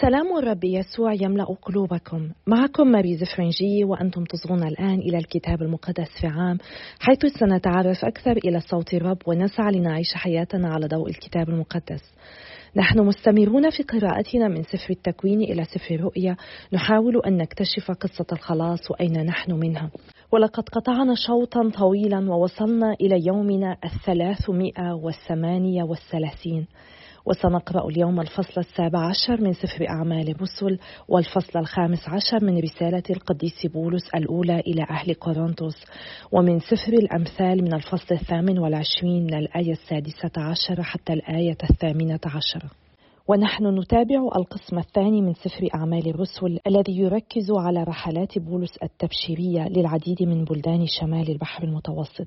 سلام الرب يسوع يملأ قلوبكم. معكم ماري زفرنجي وأنتم تصغون الآن إلى الكتاب المقدس في عام حيث سنتعرف أكثر إلى صوت الرب ونسعى لنعيش حياتنا على ضوء الكتاب المقدس. نحن مستمرون في قراءتنا من سفر التكوين إلى سفر الرؤيا. نحاول أن نكتشف قصة الخلاص وأين نحن منها. ولقد قطعنا شوطا طويلا ووصلنا إلى يومنا الثلاثمائة والثمانية والثلاثين وسنقرأ اليوم الفصل السابع عشر من سفر أعمال الرسل والفصل الخامس عشر من رسالة القديس بولس الأولى إلى أهل كورنثوس. ومن سفر الأمثال من الفصل الثامن والعشرين من الآية السادسة عشر حتى الآية الثامنة عشرة ونحن نتابع القسم الثاني من سفر أعمال الرسل الذي يركز على رحلات بولس التبشيرية للعديد من بلدان شمال البحر المتوسط.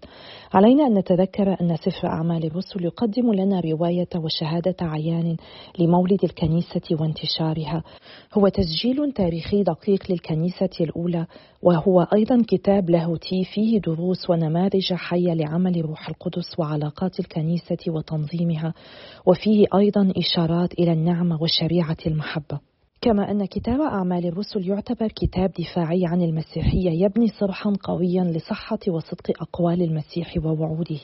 علينا أن نتذكر أن سفر أعمال الرسل يقدم لنا رواية وشهادة عيان لمولد الكنيسة وانتشارها. هو تسجيل تاريخي دقيق للكنيسة الأولى وهو أيضا كتاب لاهوتي فيه دروس ونماذج حية لعمل الروح القدس وعلاقات الكنيسة وتنظيمها وفيه أيضا إشارات إلى النعمة وشريعة المحبة. كما أن كتاب أعمال الرسل يعتبر كتاب دفاعي عن المسيحية يبني صرحا قويا لصحة وصدق أقوال المسيح ووعوده.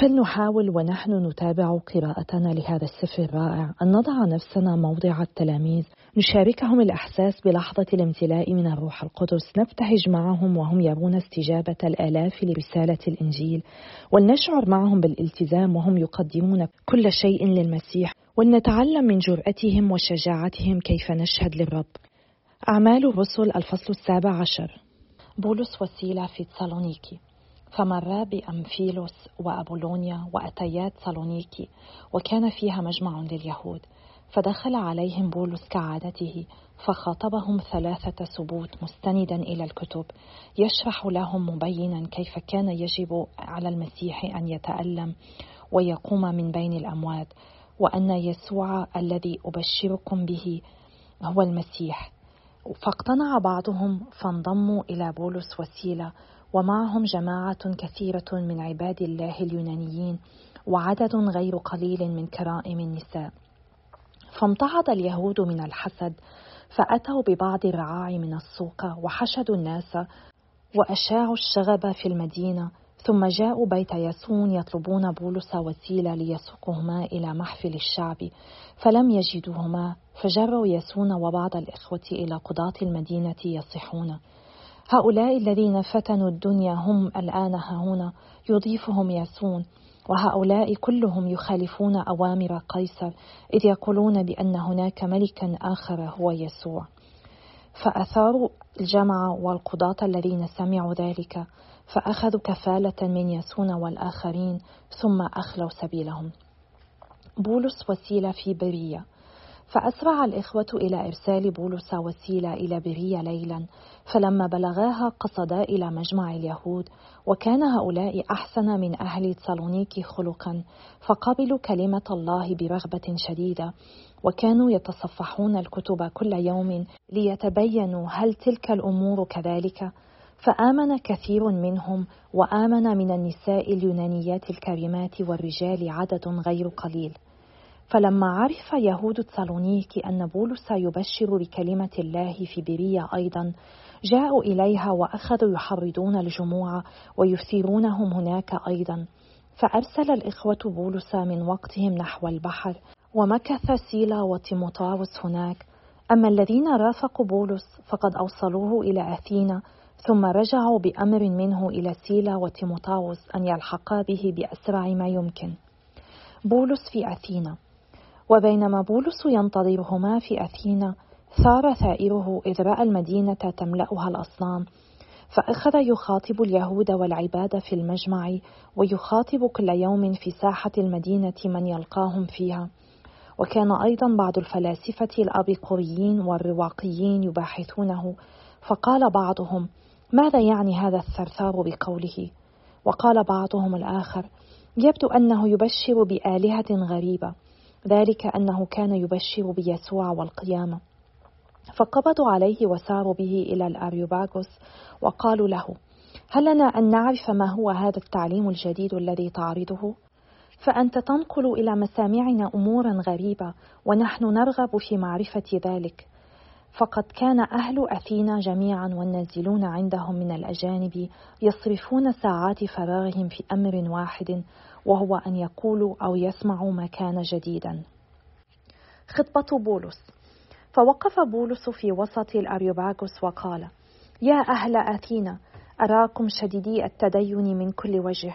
فلنحاول ونحن نتابع قراءتنا لهذا السفر الرائع. أن نضع نفسنا موضع التلاميذ نشاركهم الإحساس بلحظة الامتلاء من الروح القدس نبتهج معهم وهم يرون استجابة الآلاف لرسالة الإنجيل ولنشعر معهم بالالتزام وهم يقدمون كل شيء للمسيح. ولنتعلم من جرأتهم وشجاعتهم كيف نشهد للرب. أعمال الرسل الفصل السابع عشر. بولس وسيلة في تسالونيكي. فمرا بأمفيلوس وأبولونيا وأتيات سالونيكي وكان فيها مجمع لليهود فدخل عليهم بولس كعادته فخاطبهم ثلاثة سبوت مستندا إلى الكتب يشرح لهم مبينا كيف كان يجب على المسيح أن يتألم ويقوم من بين الأموات وأن يسوع الذي أبشركم به هو المسيح. فاقتنع بعضهم فانضموا إلى بولس وسيلة ومعهم جماعة كثيرة من عباد الله اليونانيين وعدد غير قليل من كرائم النساء. فامتعض اليهود من الحسد فأتوا ببعض الرعاع من السوق وحشدوا الناس وأشاعوا الشغب في المدينة ثم جاءوا بيت ياسون يطلبون بولس وسيلة ليسوقهما إلى محفل الشعب فلم يجدوهما فجروا ياسون وبعض الإخوة إلى قضاة المدينة يصحون. هؤلاء الذين فتنوا الدنيا هم الآن هنا يضيفهم ياسون وهؤلاء كلهم يخالفون أوامر قيصر إذ يقولون بأن هناك ملكا آخر هو يسوع. فأثاروا الجمع والقضاة الذين سمعوا ذلك. فأخذوا كفالة من ياسون والآخرين ثم أخلوا سبيلهم. بولس وسيلة في برية. فأسرع الإخوة إلى إرسال بولس وسيلة إلى برية ليلا فلما بلغاها قصدا إلى مجمع اليهود وكان هؤلاء أحسن من أهل سالونيكي خلقا فقبلوا كلمة الله برغبة شديدة وكانوا يتصفحون الكتب كل يوم ليتبينوا هل تلك الأمور كذلك؟ فآمن كثير منهم وآمن من النساء اليونانيات الكريمات والرجال عدد غير قليل. فلما عرف يهود تسالونيك أن بولس يبشر بكلمة الله في برية أيضا جاءوا إليها وأخذوا يحرضون الجموع ويثيرونهم هناك أيضا. فأرسل الإخوة بولس من وقتهم نحو البحر ومكث سيلا وتيموتاوس هناك. أما الذين رافقوا بولس فقد أوصلوه إلى أثينا ثم رجعوا بأمر منه إلى سيلا وتيموتاوس أن يلحقا به بأسرع ما يمكن. بولس في أثينا. وبينما بولس ينتظرهما في أثينا ثار ثائره إذ رأى المدينة تملأها الأصنام فأخذ يخاطب اليهود والعباد في المجمع ويخاطب كل يوم في ساحة المدينة من يلقاهم فيها. وكان أيضا بعض الفلاسفة الأبيقوريين والرواقيين يباحثونه فقال بعضهم ماذا يعني هذا الثرثار بقوله؟ وقال بعضهم الآخر يبدو أنه يبشر بآلهة غريبة ذلك أنه كان يبشر بيسوع والقيامة. فقبضوا عليه وساروا به إلى الأريوباغوس وقالوا له هل لنا أن نعرف ما هو هذا التعليم الجديد الذي تعرضه؟ فأنت تنقل إلى مسامعنا أمورا غريبة ونحن نرغب في معرفة ذلك. فقد كان أهل أثينا جميعا والنازلون عندهم من الأجانب يصرفون ساعات فراغهم في أمر واحد وهو أن يقولوا أو يسمعوا ما كان جديدا. خطبة بولس. فوقف بولس في وسط الأريوباغوس وقال يا أهل أثينا أراكم شديدي التدين من كل وجه.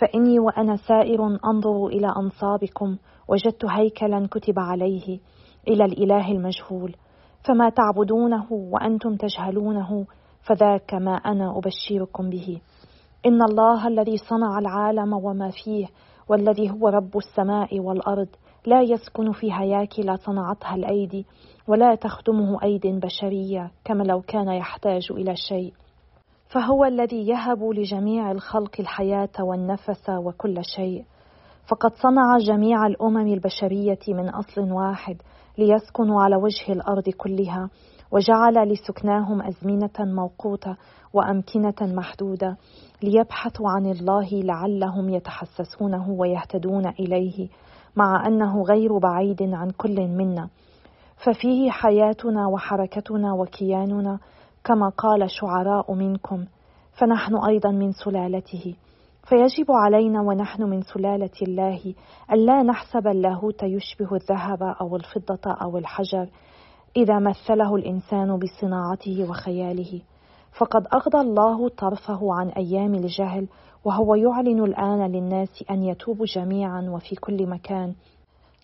فإني وأنا سائر أنظر إلى أنصابكم وجدت هيكلا كتب عليه إلى الإله المجهول. فما تعبدونه وأنتم تجهلونه فذاك ما أنا أبشركم به. إن الله الذي صنع العالم وما فيه والذي هو رب السماء والأرض لا يسكن في هياكل صنعتها الأيدي ولا تخدمه أيد بشرية كما لو كان يحتاج إلى شيء. فهو الذي يهب لجميع الخلق الحياة والنفس وكل شيء. فقد صنع جميع الأمم البشرية من أصل واحد ليسكنوا على وجه الأرض كلها وجعل لسكناهم أزمنة موقوتة وأمكنة محدودة ليبحثوا عن الله لعلهم يتحسسونه ويهتدون إليه مع أنه غير بعيد عن كل منا. ففيه حياتنا وحركتنا وكياننا كما قال شعراء منكم فنحن أيضا من سلالته. فيجب علينا ونحن من سلالة الله الا نحسب اللاهوت يشبه الذهب أو الفضة أو الحجر إذا مثله الإنسان بصناعته وخياله. فقد اغضى الله طرفه عن أيام الجهل وهو يعلن الآن للناس أن يتوبوا جميعا وفي كل مكان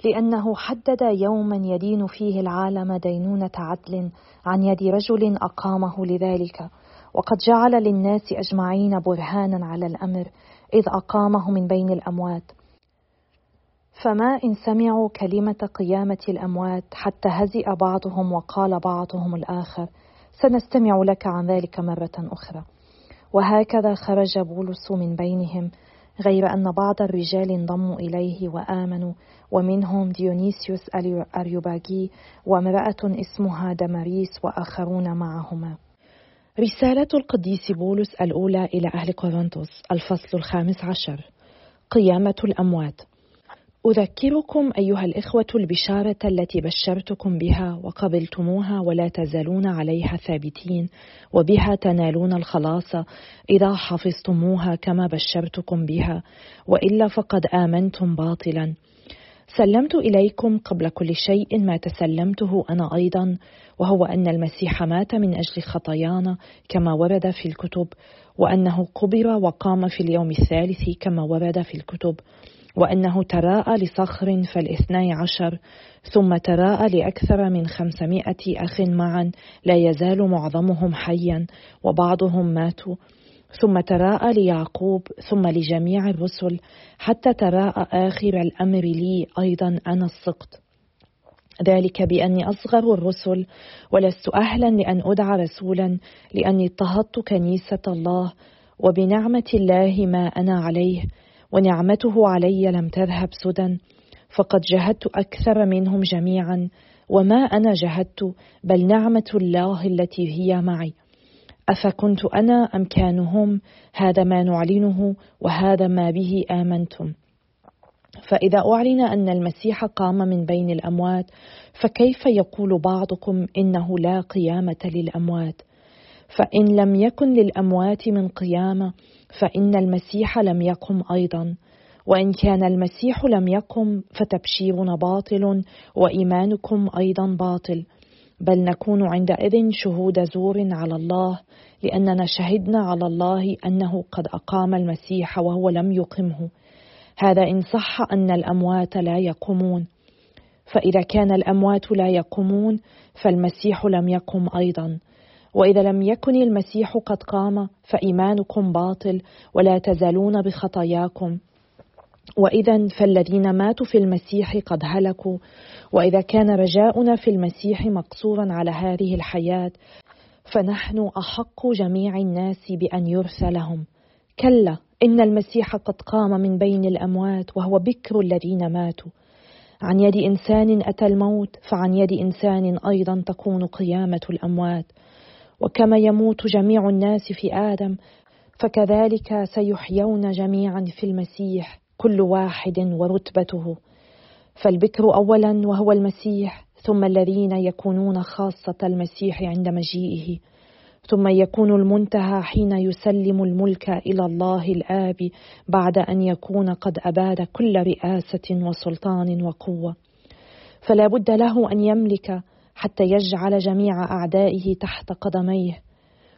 لأنه حدد يوما يدين فيه العالم دينونة عدل عن يد رجل أقامه لذلك. وقد جعل للناس أجمعين برهانا على الأمر إذ أقامه من بين الأموات. فما إن سمعوا كلمة قيامة الأموات حتى هزئ بعضهم وقال بعضهم الآخر سنستمع لك عن ذلك مرة أخرى. وهكذا خرج بولس من بينهم غير أن بعض الرجال انضموا إليه وآمنوا ومنهم ديونيسيوس الأريوباغي وامرأة اسمها دماريس وآخرون معهما. رسالة القديس بولس الأولى إلى أهل كورنثوس الفصل الخامس عشر. قيامة الأموات. أذكركم أيها الإخوة البشارة التي بشرتكم بها وقبلتموها ولا تزالون عليها ثابتين وبها تنالون الخلاص إذا حفظتموها كما بشرتكم بها وإلا فقد آمنتم باطلا. سلمت إليكم قبل كل شيء ما تسلمته أنا أيضا وهو أن المسيح مات من أجل خطايانا كما ورد في الكتب وأنه قبر وقام في اليوم الثالث كما ورد في الكتب وأنه تراءى لصخر فالاثني عشر ثم تراءى لأكثر من خمسمائة أخ معا لا يزال معظمهم حيا وبعضهم ماتوا. ثم تراءى ليعقوب ثم لجميع الرسل حتى تراءى آخر الأمر لي أيضا أنا السقط ذلك بأني أصغر الرسل ولست أهلا لأن أدعى رسولا لأني اضطهدت كنيسة الله وبنعمة الله ما أنا عليه ونعمته علي لم تذهب سدى فقد جهدت أكثر منهم جميعا وما أنا جهدت بل نعمة الله التي هي معي. أفكنت أنا أم كانوا هذا ما نعلنه وهذا ما به آمنتم. فإذا أعلن أن المسيح قام من بين الأموات فكيف يقول بعضكم إنه لا قيامة للأموات؟ فإن لم يكن للأموات من قيامة فإن المسيح لم يقم أيضا. وإن كان المسيح لم يقم فتبشيرنا باطل وإيمانكم أيضا باطل. بل نكون عندئذ شهود زور على الله لأننا شهدنا على الله أنه قد أقام المسيح وهو لم يقمه. هذا إن صح أن الأموات لا يقومون. فإذا كان الأموات لا يقومون فالمسيح لم يقم أيضا. وإذا لم يكن المسيح قد قام فإيمانكم باطل ولا تزالون بخطاياكم. واذا فالذين ماتوا في المسيح قد هلكوا. وإذا كان رجاؤنا في المسيح مقصورا على هذه الحياة فنحن أحق جميع الناس بأن يرثى لهم كلا إن المسيح قد قام من بين الأموات وهو بكر الذين ماتوا. عن يد إنسان أتى الموت فعن يد إنسان أيضا تكون قيامة الأموات. وكما يموت جميع الناس في آدم فكذلك سيحيون جميعا في المسيح. كل واحد ورتبته. فالبكر اولا وهو المسيح ثم الذين يكونون خاصة المسيح عند مجيئه. ثم يكون المنتهى حين يسلم الملك إلى الله الآب بعد أن يكون قد أباد كل رئاسة وسلطان وقوة. فلا بد له أن يملك حتى يجعل جميع أعدائه تحت قدميه.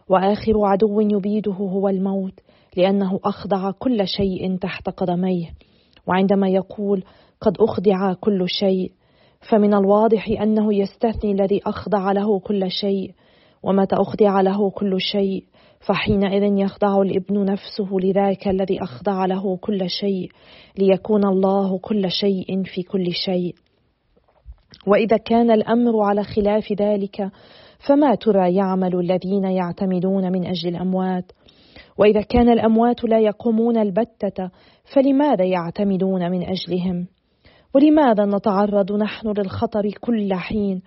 وآخر عدو يبيده هو الموت لأنه أخضع كل شيء تحت قدميه وعندما يقول قد أخضع كل شيء فمن الواضح أنه يستثني الذي أخضع له كل شيء ومتى أخضع له كل شيء فحينئذ يخضع الابن نفسه لذاك الذي أخضع له كل شيء ليكون الله كل شيء في كل شيء. وإذا كان الأمر على خلاف ذلك فما ترى يعمل الذين يعتمدون من أجل الأموات؟ وإذا كان الأموات لا يقومون البتة فلماذا يعتمدون من أجلهم؟ ولماذا نتعرض نحن للخطر كل حين؟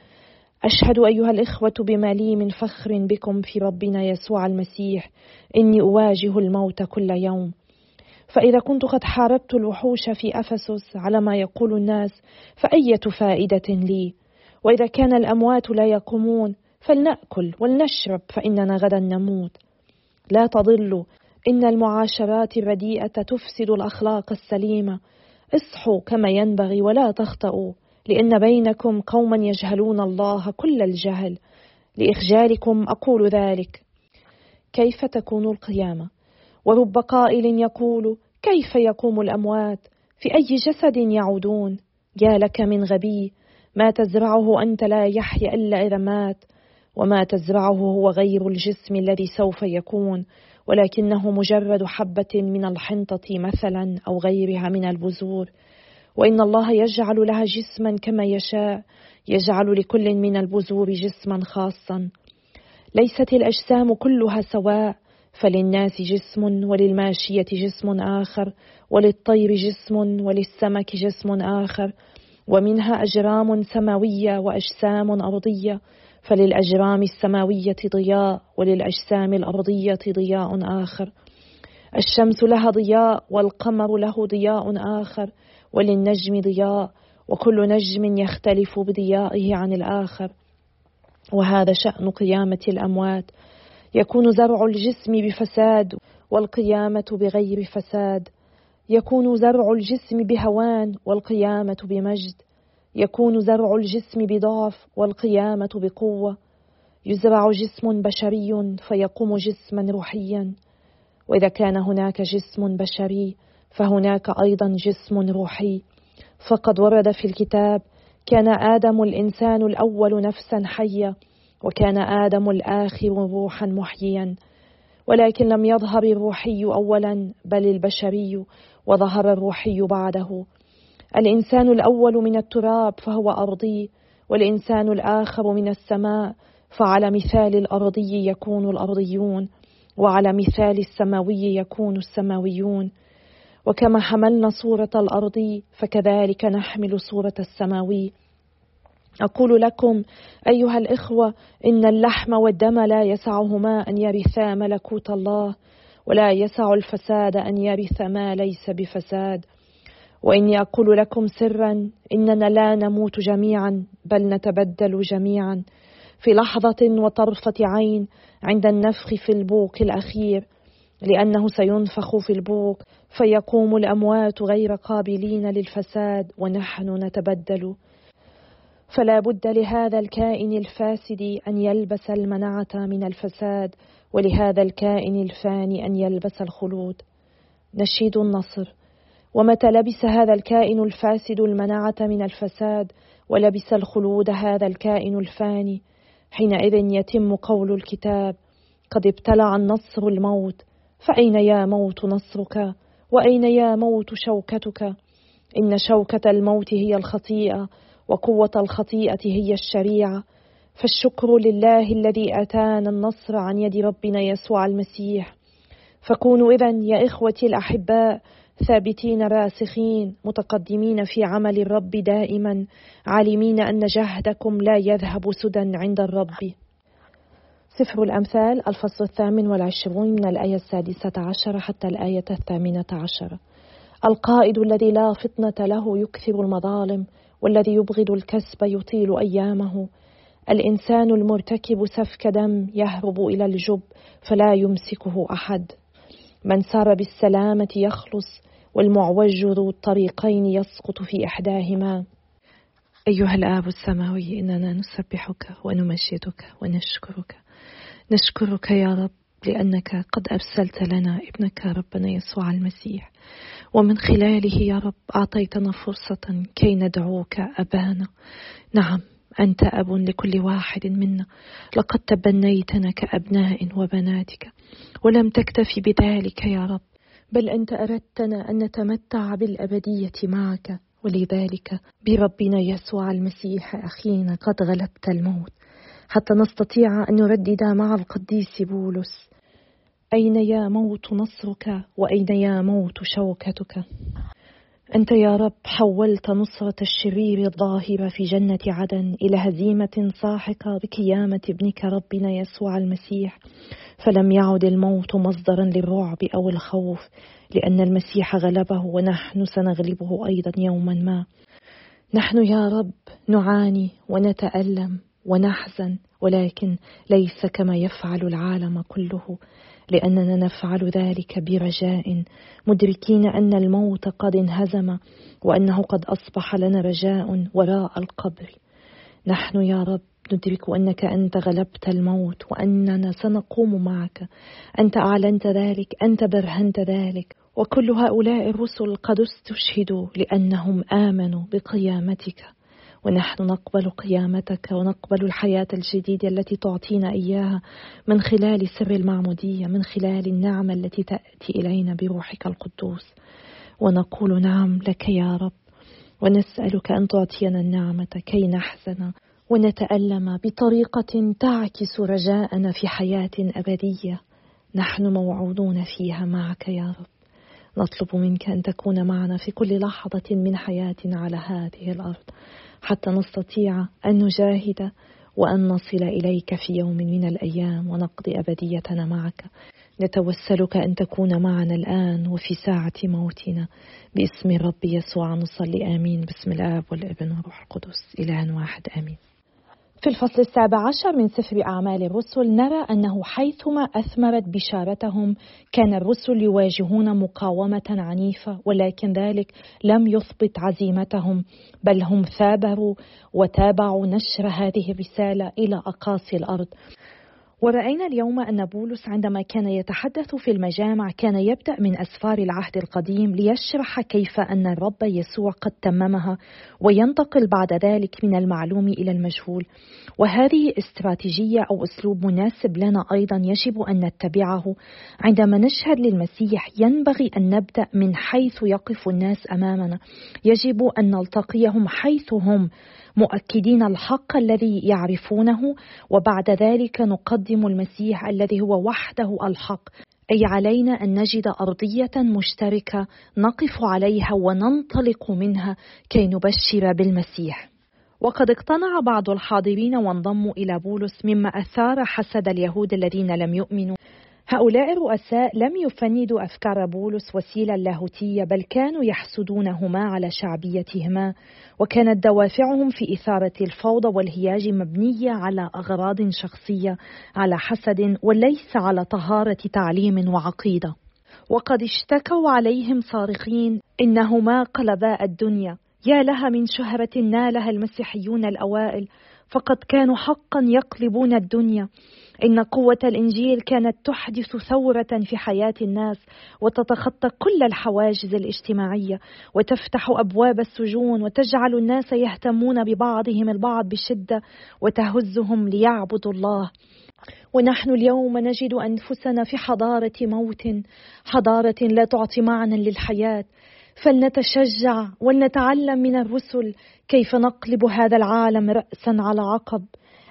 أشهد أيها الإخوة بما لي من فخر بكم في ربنا يسوع المسيح إني أواجه الموت كل يوم. فإذا كنت قد حاربت الوحوش في أفسس على ما يقول الناس فأية فائدة لي؟ وإذا كان الأموات لا يقومون فلنأكل ولنشرب فإننا غدا نموت. لا تضلوا إن المعاشرات الرديئة تفسد الأخلاق السليمة. اصحوا كما ينبغي ولا تخطئوا لأن بينكم قوما يجهلون الله كل الجهل. لإخجالكم أقول ذلك. كيف تكون القيامة؟ ورب قائل يقول كيف يقوم الأموات؟ في أي جسد يعودون؟ يا لك من غبي. ما تزرعه أنت لا يحيا إلا إذا مات. وما تزرعه هو غير الجسم الذي سوف يكون ولكنه مجرد حبة من الحنطة مثلا أو غيرها من البذور. وإن الله يجعل لها جسما كما يشاء يجعل لكل من البذور جسما خاصا. ليست الأجسام كلها سواء فللناس جسم وللماشية جسم آخر وللطير جسم وللسمك جسم آخر ومنها أجرام سماوية وأجسام أرضية. فللأجرام السماوية ضياء وللأجسام الأرضية ضياء آخر. الشمس لها ضياء والقمر له ضياء آخر وللنجم ضياء وكل نجم يختلف بضيائه عن الآخر. وهذا شأن قيامة الأموات. يكون زرع الجسم بفساد والقيامة بغير فساد. يكون زرع الجسم بهوان والقيامة بمجد. يكون زرع الجسم بضعف والقيامة بقوة. يزرع جسم بشري فيقوم جسما روحيا. وإذا كان هناك جسم بشري فهناك أيضا جسم روحي. فقد ورد في الكتاب كان آدم الإنسان الأول نفسا حية وكان آدم الآخر روحا محييا. ولكن لم يظهر الروحي اولا بل البشري وظهر الروحي بعده. الإنسان الأول من التراب فهو أرضي والإنسان الآخر من السماء فعلى مثال الأرضي يكون الأرضيون وعلى مثال السماوي يكون السماويون. وكما حملنا صورة الأرض فكذلك نحمل صورة السماوي. أقول لكم أيها الإخوة إن اللحم والدم لا يسعهما أن يرثا ملكوت الله ولا يسع الفساد أن يرث ما ليس بفساد. وإني أقول لكم سرا إننا لا نموت جميعا بل نتبدل جميعا. في لحظة وطرفة عين عند النفخ في البوق الأخير لأنه سينفخ في البوق فيقوم الأموات غير قابلين للفساد ونحن نتبدل. فلا بد لهذا الكائن الفاسد أن يلبس المنعة من الفساد ولهذا الكائن الفاني أن يلبس الخلود. نشيد النصر. ومتى لبس هذا الكائن الفاسد المنعة من الفساد ولبس الخلود هذا الكائن الفاني حينئذ يتم قول الكتاب قد ابتلع النصر الموت فأين يا موت نصرك؟ وأين يا موت شوكتك؟ إن شوكة الموت هي الخطيئة وقوة الخطيئة هي الشريعة فالشكر لله الذي أتانا النصر عن يد ربنا يسوع المسيح. فكونوا إذا يا إخوتي الأحباء ثابتين راسخين متقدمين في عمل الرب دائما عالمين أن جهدكم لا يذهب سدى عند الرب. سفر الأمثال الفصل الثامن والعشرون من الآية السادسة عشر حتى الآية الثامنة عشر. القائد الذي لا فطنة له يكثر المظالم والذي يبغض الكسب يطيل أيامه. الإنسان المرتكب سفك دم يهرب إلى الجب فلا يمسكه أحد. من سار بالسلامة يخلص والمعوج ذو الطريقين يسقط في إحداهما. أيها الآب السماوي إننا نسبحك ونمجدك ونشكرك. نشكرك يا رب لأنك قد أرسلت لنا ابنك ربنا يسوع المسيح. ومن خلاله يا رب أعطيتنا فرصة كي ندعوك أبانا. نعم أنت أب لكل واحد منا. لقد تبنيتنا كأبناء وبناتك. ولم تكتفي بذلك يا رب. بل أنت أردتنا أن نتمتع بالأبدية معك ولذلك بربنا يسوع المسيح أخينا قد غلبت الموت. حتى نستطيع أن نردد مع القديس بولس. أين يا موت نصرك؟ وأين يا موت شوكتك؟ أنت يا رب حولت نصرة الشرير الظاهرة في جنة عدن إلى هزيمة ساحقة بقيامة ابنك ربنا يسوع المسيح. فلم يعد الموت مصدرا للرعب أو الخوف لأن المسيح غلبه ونحن سنغلبه أيضا يوما ما. نحن يا رب نعاني ونتألم ونحزن ولكن ليس كما يفعل العالم كله. لأننا نفعل ذلك برجاء مدركين أن الموت قد انهزم وأنه قد أصبح لنا رجاء وراء القبر. نحن يا رب ندرك أنك أنت غلبت الموت وأننا سنقوم معك. أنت أعلنت ذلك أنت برهنت ذلك وكل هؤلاء الرسل قد استشهدوا لأنهم آمنوا بقيامتك. ونحن نقبل قيامتك ونقبل الحياة الجديدة التي تعطينا إياها من خلال سر المعمودية من خلال النعمة التي تأتي إلينا بروحك القدوس. ونقول نعم لك يا رب. ونسألك أن تعطينا النعمة كي نحزن. ونتألم بطريقة تعكس رجاءنا في حياة أبدية. نحن موعودون فيها معك يا رب. نطلب منك أن تكون معنا في كل لحظة من حياتنا على هذه الأرض حتى نستطيع أن نجاهد وأن نصل إليك في يوم من الأيام ونقضي أبديتنا معك. نتوسلك أن تكون معنا الآن وفي ساعة موتنا. باسم الرب يسوع نصلي آمين. باسم الآب والابن والروح القدس إله واحد آمين. في الفصل السابع عشر من سفر أعمال الرسل نرى أنه حيثما أثمرت بشارتهم كان الرسل يواجهون مقاومة عنيفة ولكن ذلك لم يثبت عزيمتهم بل هم ثابروا وتابعوا نشر هذه الرسالة إلى أقاصي الأرض. ورأينا اليوم أن بولس عندما كان يتحدث في المجامع كان يبدأ من أسفار العهد القديم ليشرح كيف أن الرب يسوع قد تممها وينتقل بعد ذلك من المعلوم إلى المجهول. وهذه استراتيجية أو أسلوب مناسب لنا أيضا يجب أن نتبعه. عندما نشهد للمسيح ينبغي أن نبدأ من حيث يقف الناس أمامنا. يجب أن نلتقيهم حيث هم. مؤكدين الحق الذي يعرفونه وبعد ذلك نقدم المسيح الذي هو وحده الحق. أي علينا أن نجد أرضية مشتركة نقف عليها وننطلق منها كي نبشر بالمسيح. وقد اقتنع بعض الحاضرين وانضموا إلى بولس مما أثار حسد اليهود الذين لم يؤمنوا. هؤلاء الرؤساء لم يفندوا أفكار بولس وسيلة لاهوتية بل كانوا يحسدونهما على شعبيتهما وكانت دوافعهم في إثارة الفوضى والهياج مبنية على أغراض شخصية على حسد وليس على طهارة تعليم وعقيدة. وقد اشتكوا عليهم صارخين إنهما قلبا الدنيا. يا لها من شهرة نالها المسيحيون الأوائل فقد كانوا حقا يقلبون الدنيا. إن قوة الإنجيل كانت تحدث ثورة في حياة الناس وتتخطى كل الحواجز الاجتماعية وتفتح أبواب السجون وتجعل الناس يهتمون ببعضهم البعض بشدة وتهزهم ليعبدوا الله. ونحن اليوم نجد أنفسنا في حضارة موت حضارة لا تعطي معنى للحياة. فلنتشجع ولنتعلم من الرسل كيف نقلب هذا العالم راسا على عقب.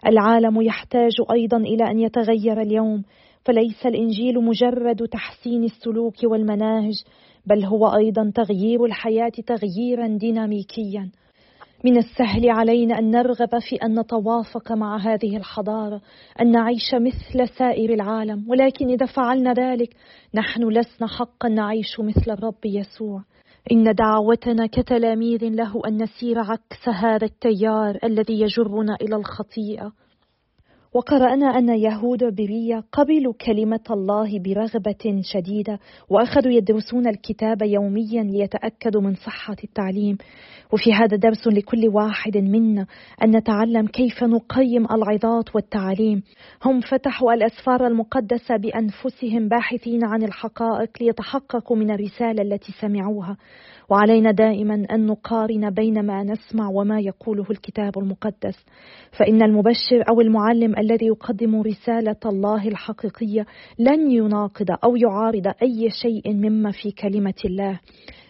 العالم يحتاج أيضا إلى أن يتغير اليوم فليس الإنجيل مجرد تحسين السلوك والمناهج بل هو أيضا تغيير الحياة تغييرا ديناميكيا. من السهل علينا أن نرغب في أن نتوافق مع هذه الحضارة أن نعيش مثل سائر العالم ولكن إذا فعلنا ذلك نحن لسنا حقا نعيش مثل الرب يسوع. إن دعوتنا كتلاميذ له أن نسير عكس هذا التيار الذي يجرنا إلى الخطيئة. وقرأنا أن يهود برية قبلوا كلمة الله برغبة شديدة وأخذوا يدرسون الكتاب يوميا ليتأكدوا من صحة التعليم. وفي هذا درس لكل واحد منا أن نتعلم كيف نقيم العظات والتعاليم هم فتحوا الأسفار المقدسة بأنفسهم باحثين عن الحقائق ليتحققوا من الرسالة التي سمعوها. وعلينا دائما أن نقارن بين ما نسمع وما يقوله الكتاب المقدس. فإن المبشر أو المعلم الذي يقدم رسالة الله الحقيقية لن يناقض أو يعارض أي شيء مما في كلمة الله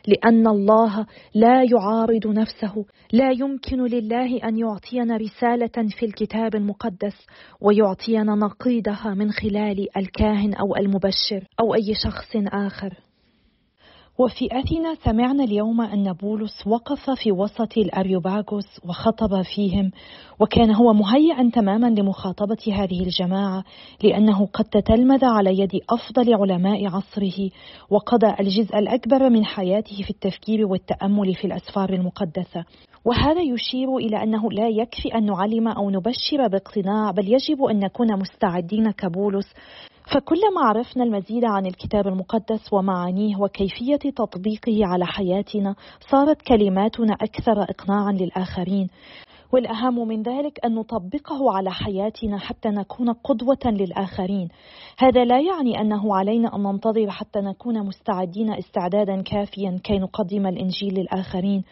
لأن الله لا يعارض نفسه لا يمكن لله أن يعطينا رسالة في الكتاب المقدس ويعطينا نقيضها من خلال الكاهن أو المبشر أو أي شخص آخر. وفي أثينا سمعنا اليوم أن بولس وقف في وسط الأريوباغوس وخطب فيهم وكان هو مهيئا تماما لمخاطبة هذه الجماعة لأنه قد تتلمذ على يد أفضل علماء عصره وقضى الجزء الأكبر من حياته في التفكير والتأمل في الأسفار المقدسة. وهذا يشير إلى أنه لا يكفي أن نعلم أو نبشر باقتناع بل يجب أن نكون مستعدين كبولس فكلما عرفنا المزيد عن الكتاب المقدس ومعانيه وكيفية تطبيقه على حياتنا صارت كلماتنا أكثر اقناعا للآخرين. والأهم من ذلك أن نطبقه على حياتنا حتى نكون قدوة للآخرين. هذا لا يعني أنه علينا أن ننتظر حتى نكون مستعدين استعدادا كافيا كي نقدم الإنجيل للآخرين.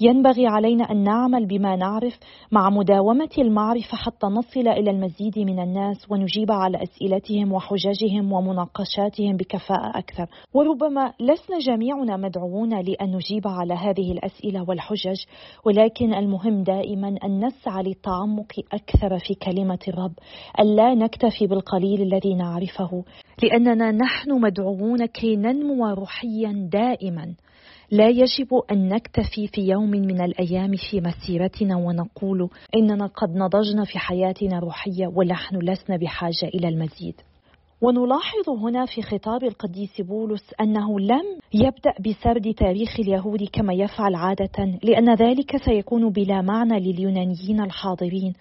ينبغي علينا أن نعمل بما نعرف مع مداومة المعرفة حتى نصل إلى المزيد من الناس ونجيب على أسئلتهم وحججهم ومناقشاتهم بكفاءة أكثر. وربما لسنا جميعنا مدعوون لأن نجيب على هذه الأسئلة والحجج ولكن المهم دائما أن نسعى للتعمق أكثر في كلمة الرب الا نكتفي بالقليل الذي نعرفه لأننا نحن مدعوون كي ننمو روحيا دائما. لا يجب أن نكتفي في يوم من الأيام في مسيرتنا ونقول إننا قد نضجنا في حياتنا الروحية ونحن لسنا بحاجة إلى المزيد. ونلاحظ هنا في خطاب القديس بولس أنه لم يبدأ بسرد تاريخ اليهود كما يفعل عادة لأن ذلك سيكون بلا معنى لليونانيين الحاضرين.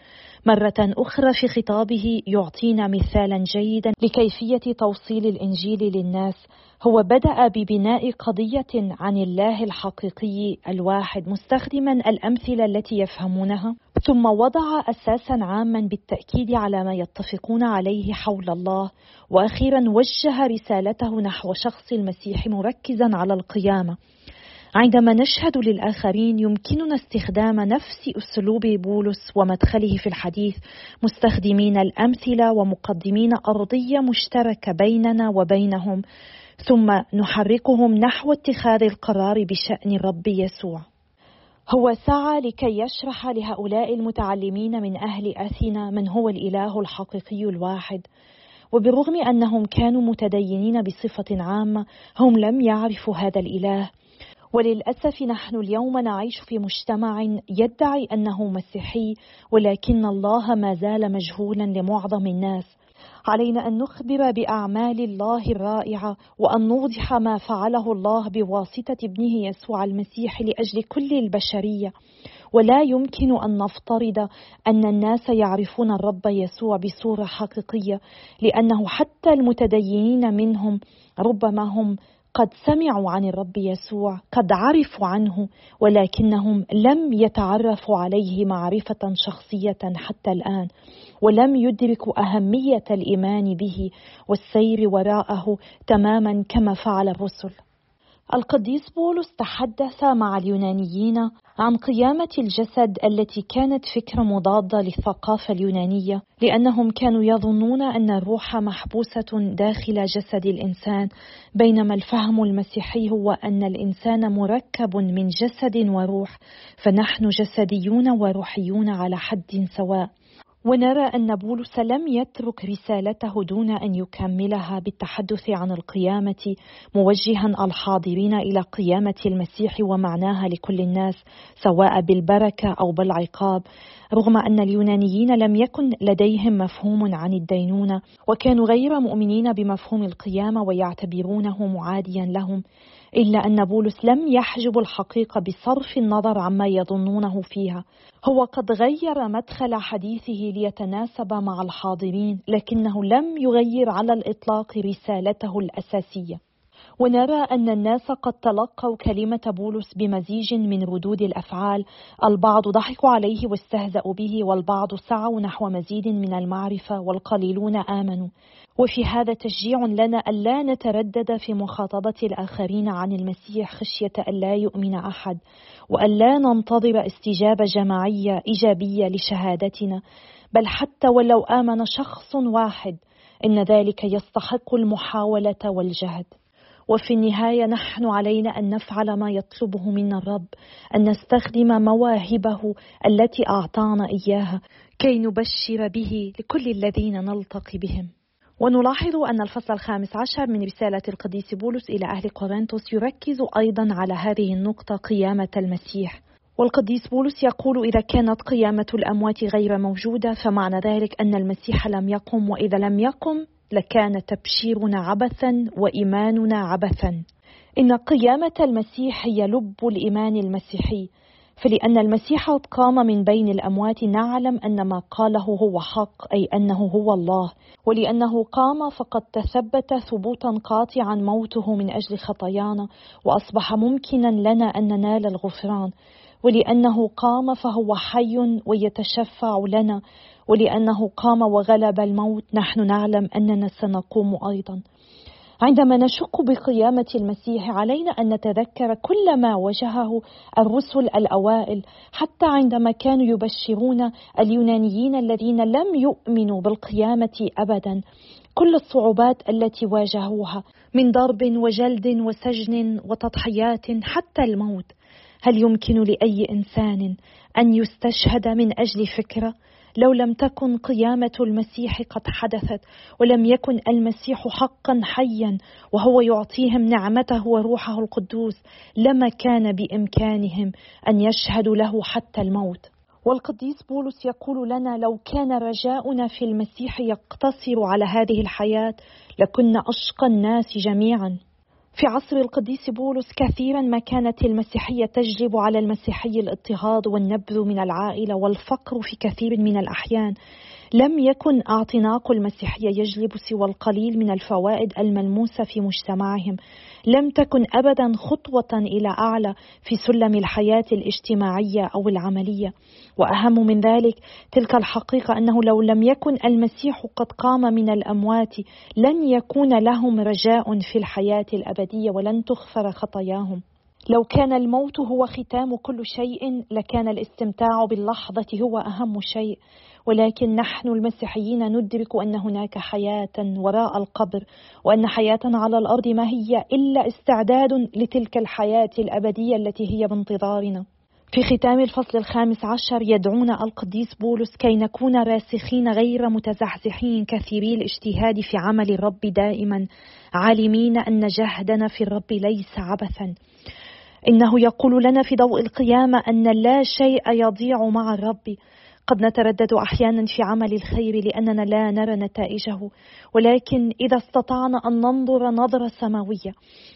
مرة أخرى في خطابه يعطينا مثالا جيدا لكيفية توصيل الإنجيل للناس. هو بدأ ببناء قضية عن الله الحقيقي الواحد مستخدما الأمثلة التي يفهمونها. ثم وضع أساسا عاما بالتأكيد على ما يتفقون عليه حول الله. وأخيرا وجه رسالته نحو شخص المسيح مركزا على القيامة عندما نشهد للآخرين يمكننا استخدام نفس أسلوب بولس ومدخله في الحديث مستخدمين الأمثلة ومقدمين أرضية مشتركة بيننا وبينهم ثم نحركهم نحو اتخاذ القرار بشأن الرب يسوع. هو سعى لكي يشرح لهؤلاء المتعلمين من أهل أثينا من هو الإله الحقيقي الواحد وبرغم أنهم كانوا متدينين بصفة عامة هم لم يعرفوا هذا الإله. وللأسف نحن اليوم نعيش في مجتمع يدعي أنه مسيحي ولكن الله ما زال مجهولا لمعظم الناس. علينا أن نخبر بأعمال الله الرائعة وأن نوضح ما فعله الله بواسطة ابنه يسوع المسيح لأجل كل البشرية. ولا يمكن أن نفترض أن الناس يعرفون الرب يسوع بصورة حقيقية لأنه حتى المتدينين منهم ربما هم قد سمعوا عن الرب يسوع قد عرفوا عنه ولكنهم لم يتعرفوا عليه معرفة شخصية حتى الآن ولم يدركوا أهمية الإيمان به والسير وراءه تماما كما فعل الرسل. القديس بولس تحدث مع اليونانيين عن قيامة الجسد التي كانت فكرة مضادة للثقافة اليونانية لأنهم كانوا يظنون أن الروح محبوسة داخل جسد الإنسان بينما الفهم المسيحي هو أن الإنسان مركب من جسد وروح فنحن جسديون وروحيون على حد سواء. ونرى أن بولس لم يترك رسالته دون أن يكملها بالتحدث عن القيامة موجها الحاضرين إلى قيامة المسيح ومعناها لكل الناس سواء بالبركة أو بالعقاب. رغم أن اليونانيين لم يكن لديهم مفهوم عن الدينونة وكانوا غير مؤمنين بمفهوم القيامة ويعتبرونه معاديا لهم. إلا أن بولس لم يحجب الحقيقة بصرف النظر عما يظنونه فيها. هو قد غير مدخل حديثه ليتناسب مع الحاضرين لكنه لم يغير على الإطلاق رسالته الأساسية. ونرى أن الناس قد تلقوا كلمة بولس بمزيج من ردود الأفعال. البعض ضحكوا عليه واستهزأوا به والبعض سعوا نحو مزيد من المعرفة والقليلون آمنوا. وفي هذا تشجيع لنا ألا نتردد في مخاطبة الآخرين عن المسيح خشية ألا يؤمن أحد وألا ننتظر استجابة جماعية إيجابية لشهادتنا. بل حتى ولو آمن شخص واحد إن ذلك يستحق المحاولة والجهد. وفي النهاية نحن علينا أن نفعل ما يطلبه منا الرب أن نستخدم مواهبه التي أعطانا إياها كي نبشر به لكل الذين نلتقي بهم. ونلاحظ أن الفصل الخامس عشر من رسالة القديس بولس إلى أهل قورنثوس يركز أيضا على هذه النقطة قيامة المسيح. والقديس بولس يقول إذا كانت قيامة الأموات غير موجودة فمعنى ذلك أن المسيح لم يقم وإذا لم يقم لكان تبشيرنا عبثا وإيماننا عبثا. إن قيامة المسيح هي لب الإيمان المسيحي فلأن المسيح قام من بين الأموات نعلم أن ما قاله هو حق أي أنه هو الله. ولأنه قام فقد تثبت ثبوتا قاطعا موته من أجل خطايانا وأصبح ممكنا لنا أن ننال الغفران. ولأنه قام فهو حي ويتشفع لنا. ولأنه قام وغلب الموت نحن نعلم أننا سنقوم أيضا. عندما نشك بقيامة المسيح علينا أن نتذكر كل ما واجهه الرسل الأوائل. حتى عندما كانوا يبشرون اليونانيين الذين لم يؤمنوا بالقيامة أبدا كل الصعوبات التي واجهوها من ضرب وجلد وسجن وتضحيات حتى الموت. هل يمكن لأي إنسان أن يستشهد من أجل فكرة؟ لو لم تكن قيامة المسيح قد حدثت ولم يكن المسيح حقا حيا وهو يعطيهم نعمته وروحه القدوس لما كان بإمكانهم أن يشهدوا له حتى الموت. والقديس بولس يقول لنا لو كان رجاؤنا في المسيح يقتصر على هذه الحياة لكنا أشقى الناس جميعا. في عصر القديس بولس كثيرا ما كانت المسيحية تجلب على المسيحي الاضطهاد والنبذ من العائلة والفقر في كثير من الأحيان. لم يكن اعتناق المسيحية يجلب سوى القليل من الفوائد الملموسة في مجتمعهم. لم تكن ابدا خطوة إلى أعلى في سلم الحياة الاجتماعية أو العملية. وأهم من ذلك تلك الحقيقة أنه لو لم يكن المسيح قد قام من الأموات لن يكون لهم رجاء في الحياة الأبدية ولن تغفر خطاياهم. لو كان الموت هو ختام كل شيء لكان الاستمتاع باللحظة هو أهم شيء. ولكن نحن المسيحيين ندرك أن هناك حياة وراء القبر وأن حياتنا على الأرض ما هي إلا استعداد لتلك الحياة الأبدية التي هي بانتظارنا. في ختام الفصل الخامس عشر يدعونا القديس بولس كي نكون راسخين غير متزحزحين كثيري الاجتهاد في عمل الرب دائما عالمين أن جهدنا في الرب ليس عبثا. إنه يقول لنا في ضوء القيامة أن لا شيء يضيع مع الرب. قد نتردد أحيانا في عمل الخير لأننا لا نرى نتائجه. ولكن إذا استطعنا أن ننظر نظرة سماوية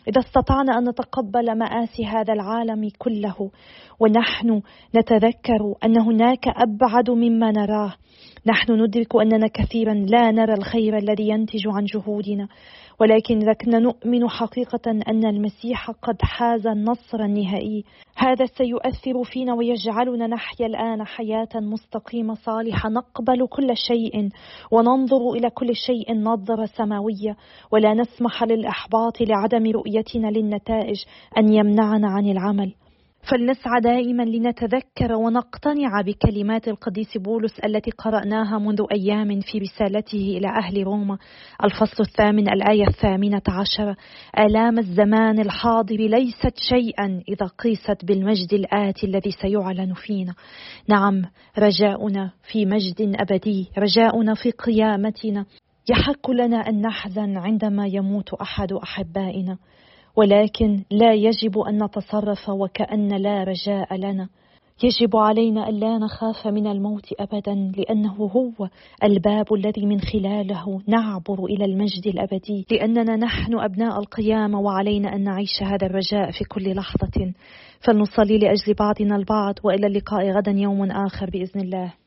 إذا استطعنا أن نتقبل مآسي هذا العالم كله ونحن نتذكر أن هناك أبعد مما نراه نحن ندرك أننا كثيرا لا نرى الخير الذي ينتج عن جهودنا. ولكن إذا كنا نؤمن حقيقة أن المسيح قد حاز النصر النهائي. هذا سيؤثر فينا ويجعلنا نحيا الآن حياة مستقيمة صالحة. نقبل كل شيء وننظر إلى كل شيء نظرة سماوية. ولا نسمح للإحباط لعدم رؤيتنا للنتائج أن يمنعنا عن العمل. فلنسعى دائما لنتذكر ونقتنع بكلمات القديس بولس التي قرأناها منذ أيام في رسالته إلى أهل روما. الفصل الثامن الآية الثامنة عشرة آلام الزمان الحاضر ليست شيئا إذا قيست بالمجد الآتي الذي سيعلن فينا. نعم رجاؤنا في مجد أبدي رجاؤنا في قيامتنا. يحق لنا أن نحزن عندما يموت أحد أحبائنا. ولكن لا يجب أن نتصرف وكأن لا رجاء لنا. يجب علينا ألا نخاف من الموت أبدا لأنه هو الباب الذي من خلاله نعبر إلى المجد الأبدي. لأننا نحن أبناء القيامة وعلينا أن نعيش هذا الرجاء في كل لحظة. فلنصلي لأجل بعضنا البعض وإلى اللقاء غدا يوم آخر بإذن الله.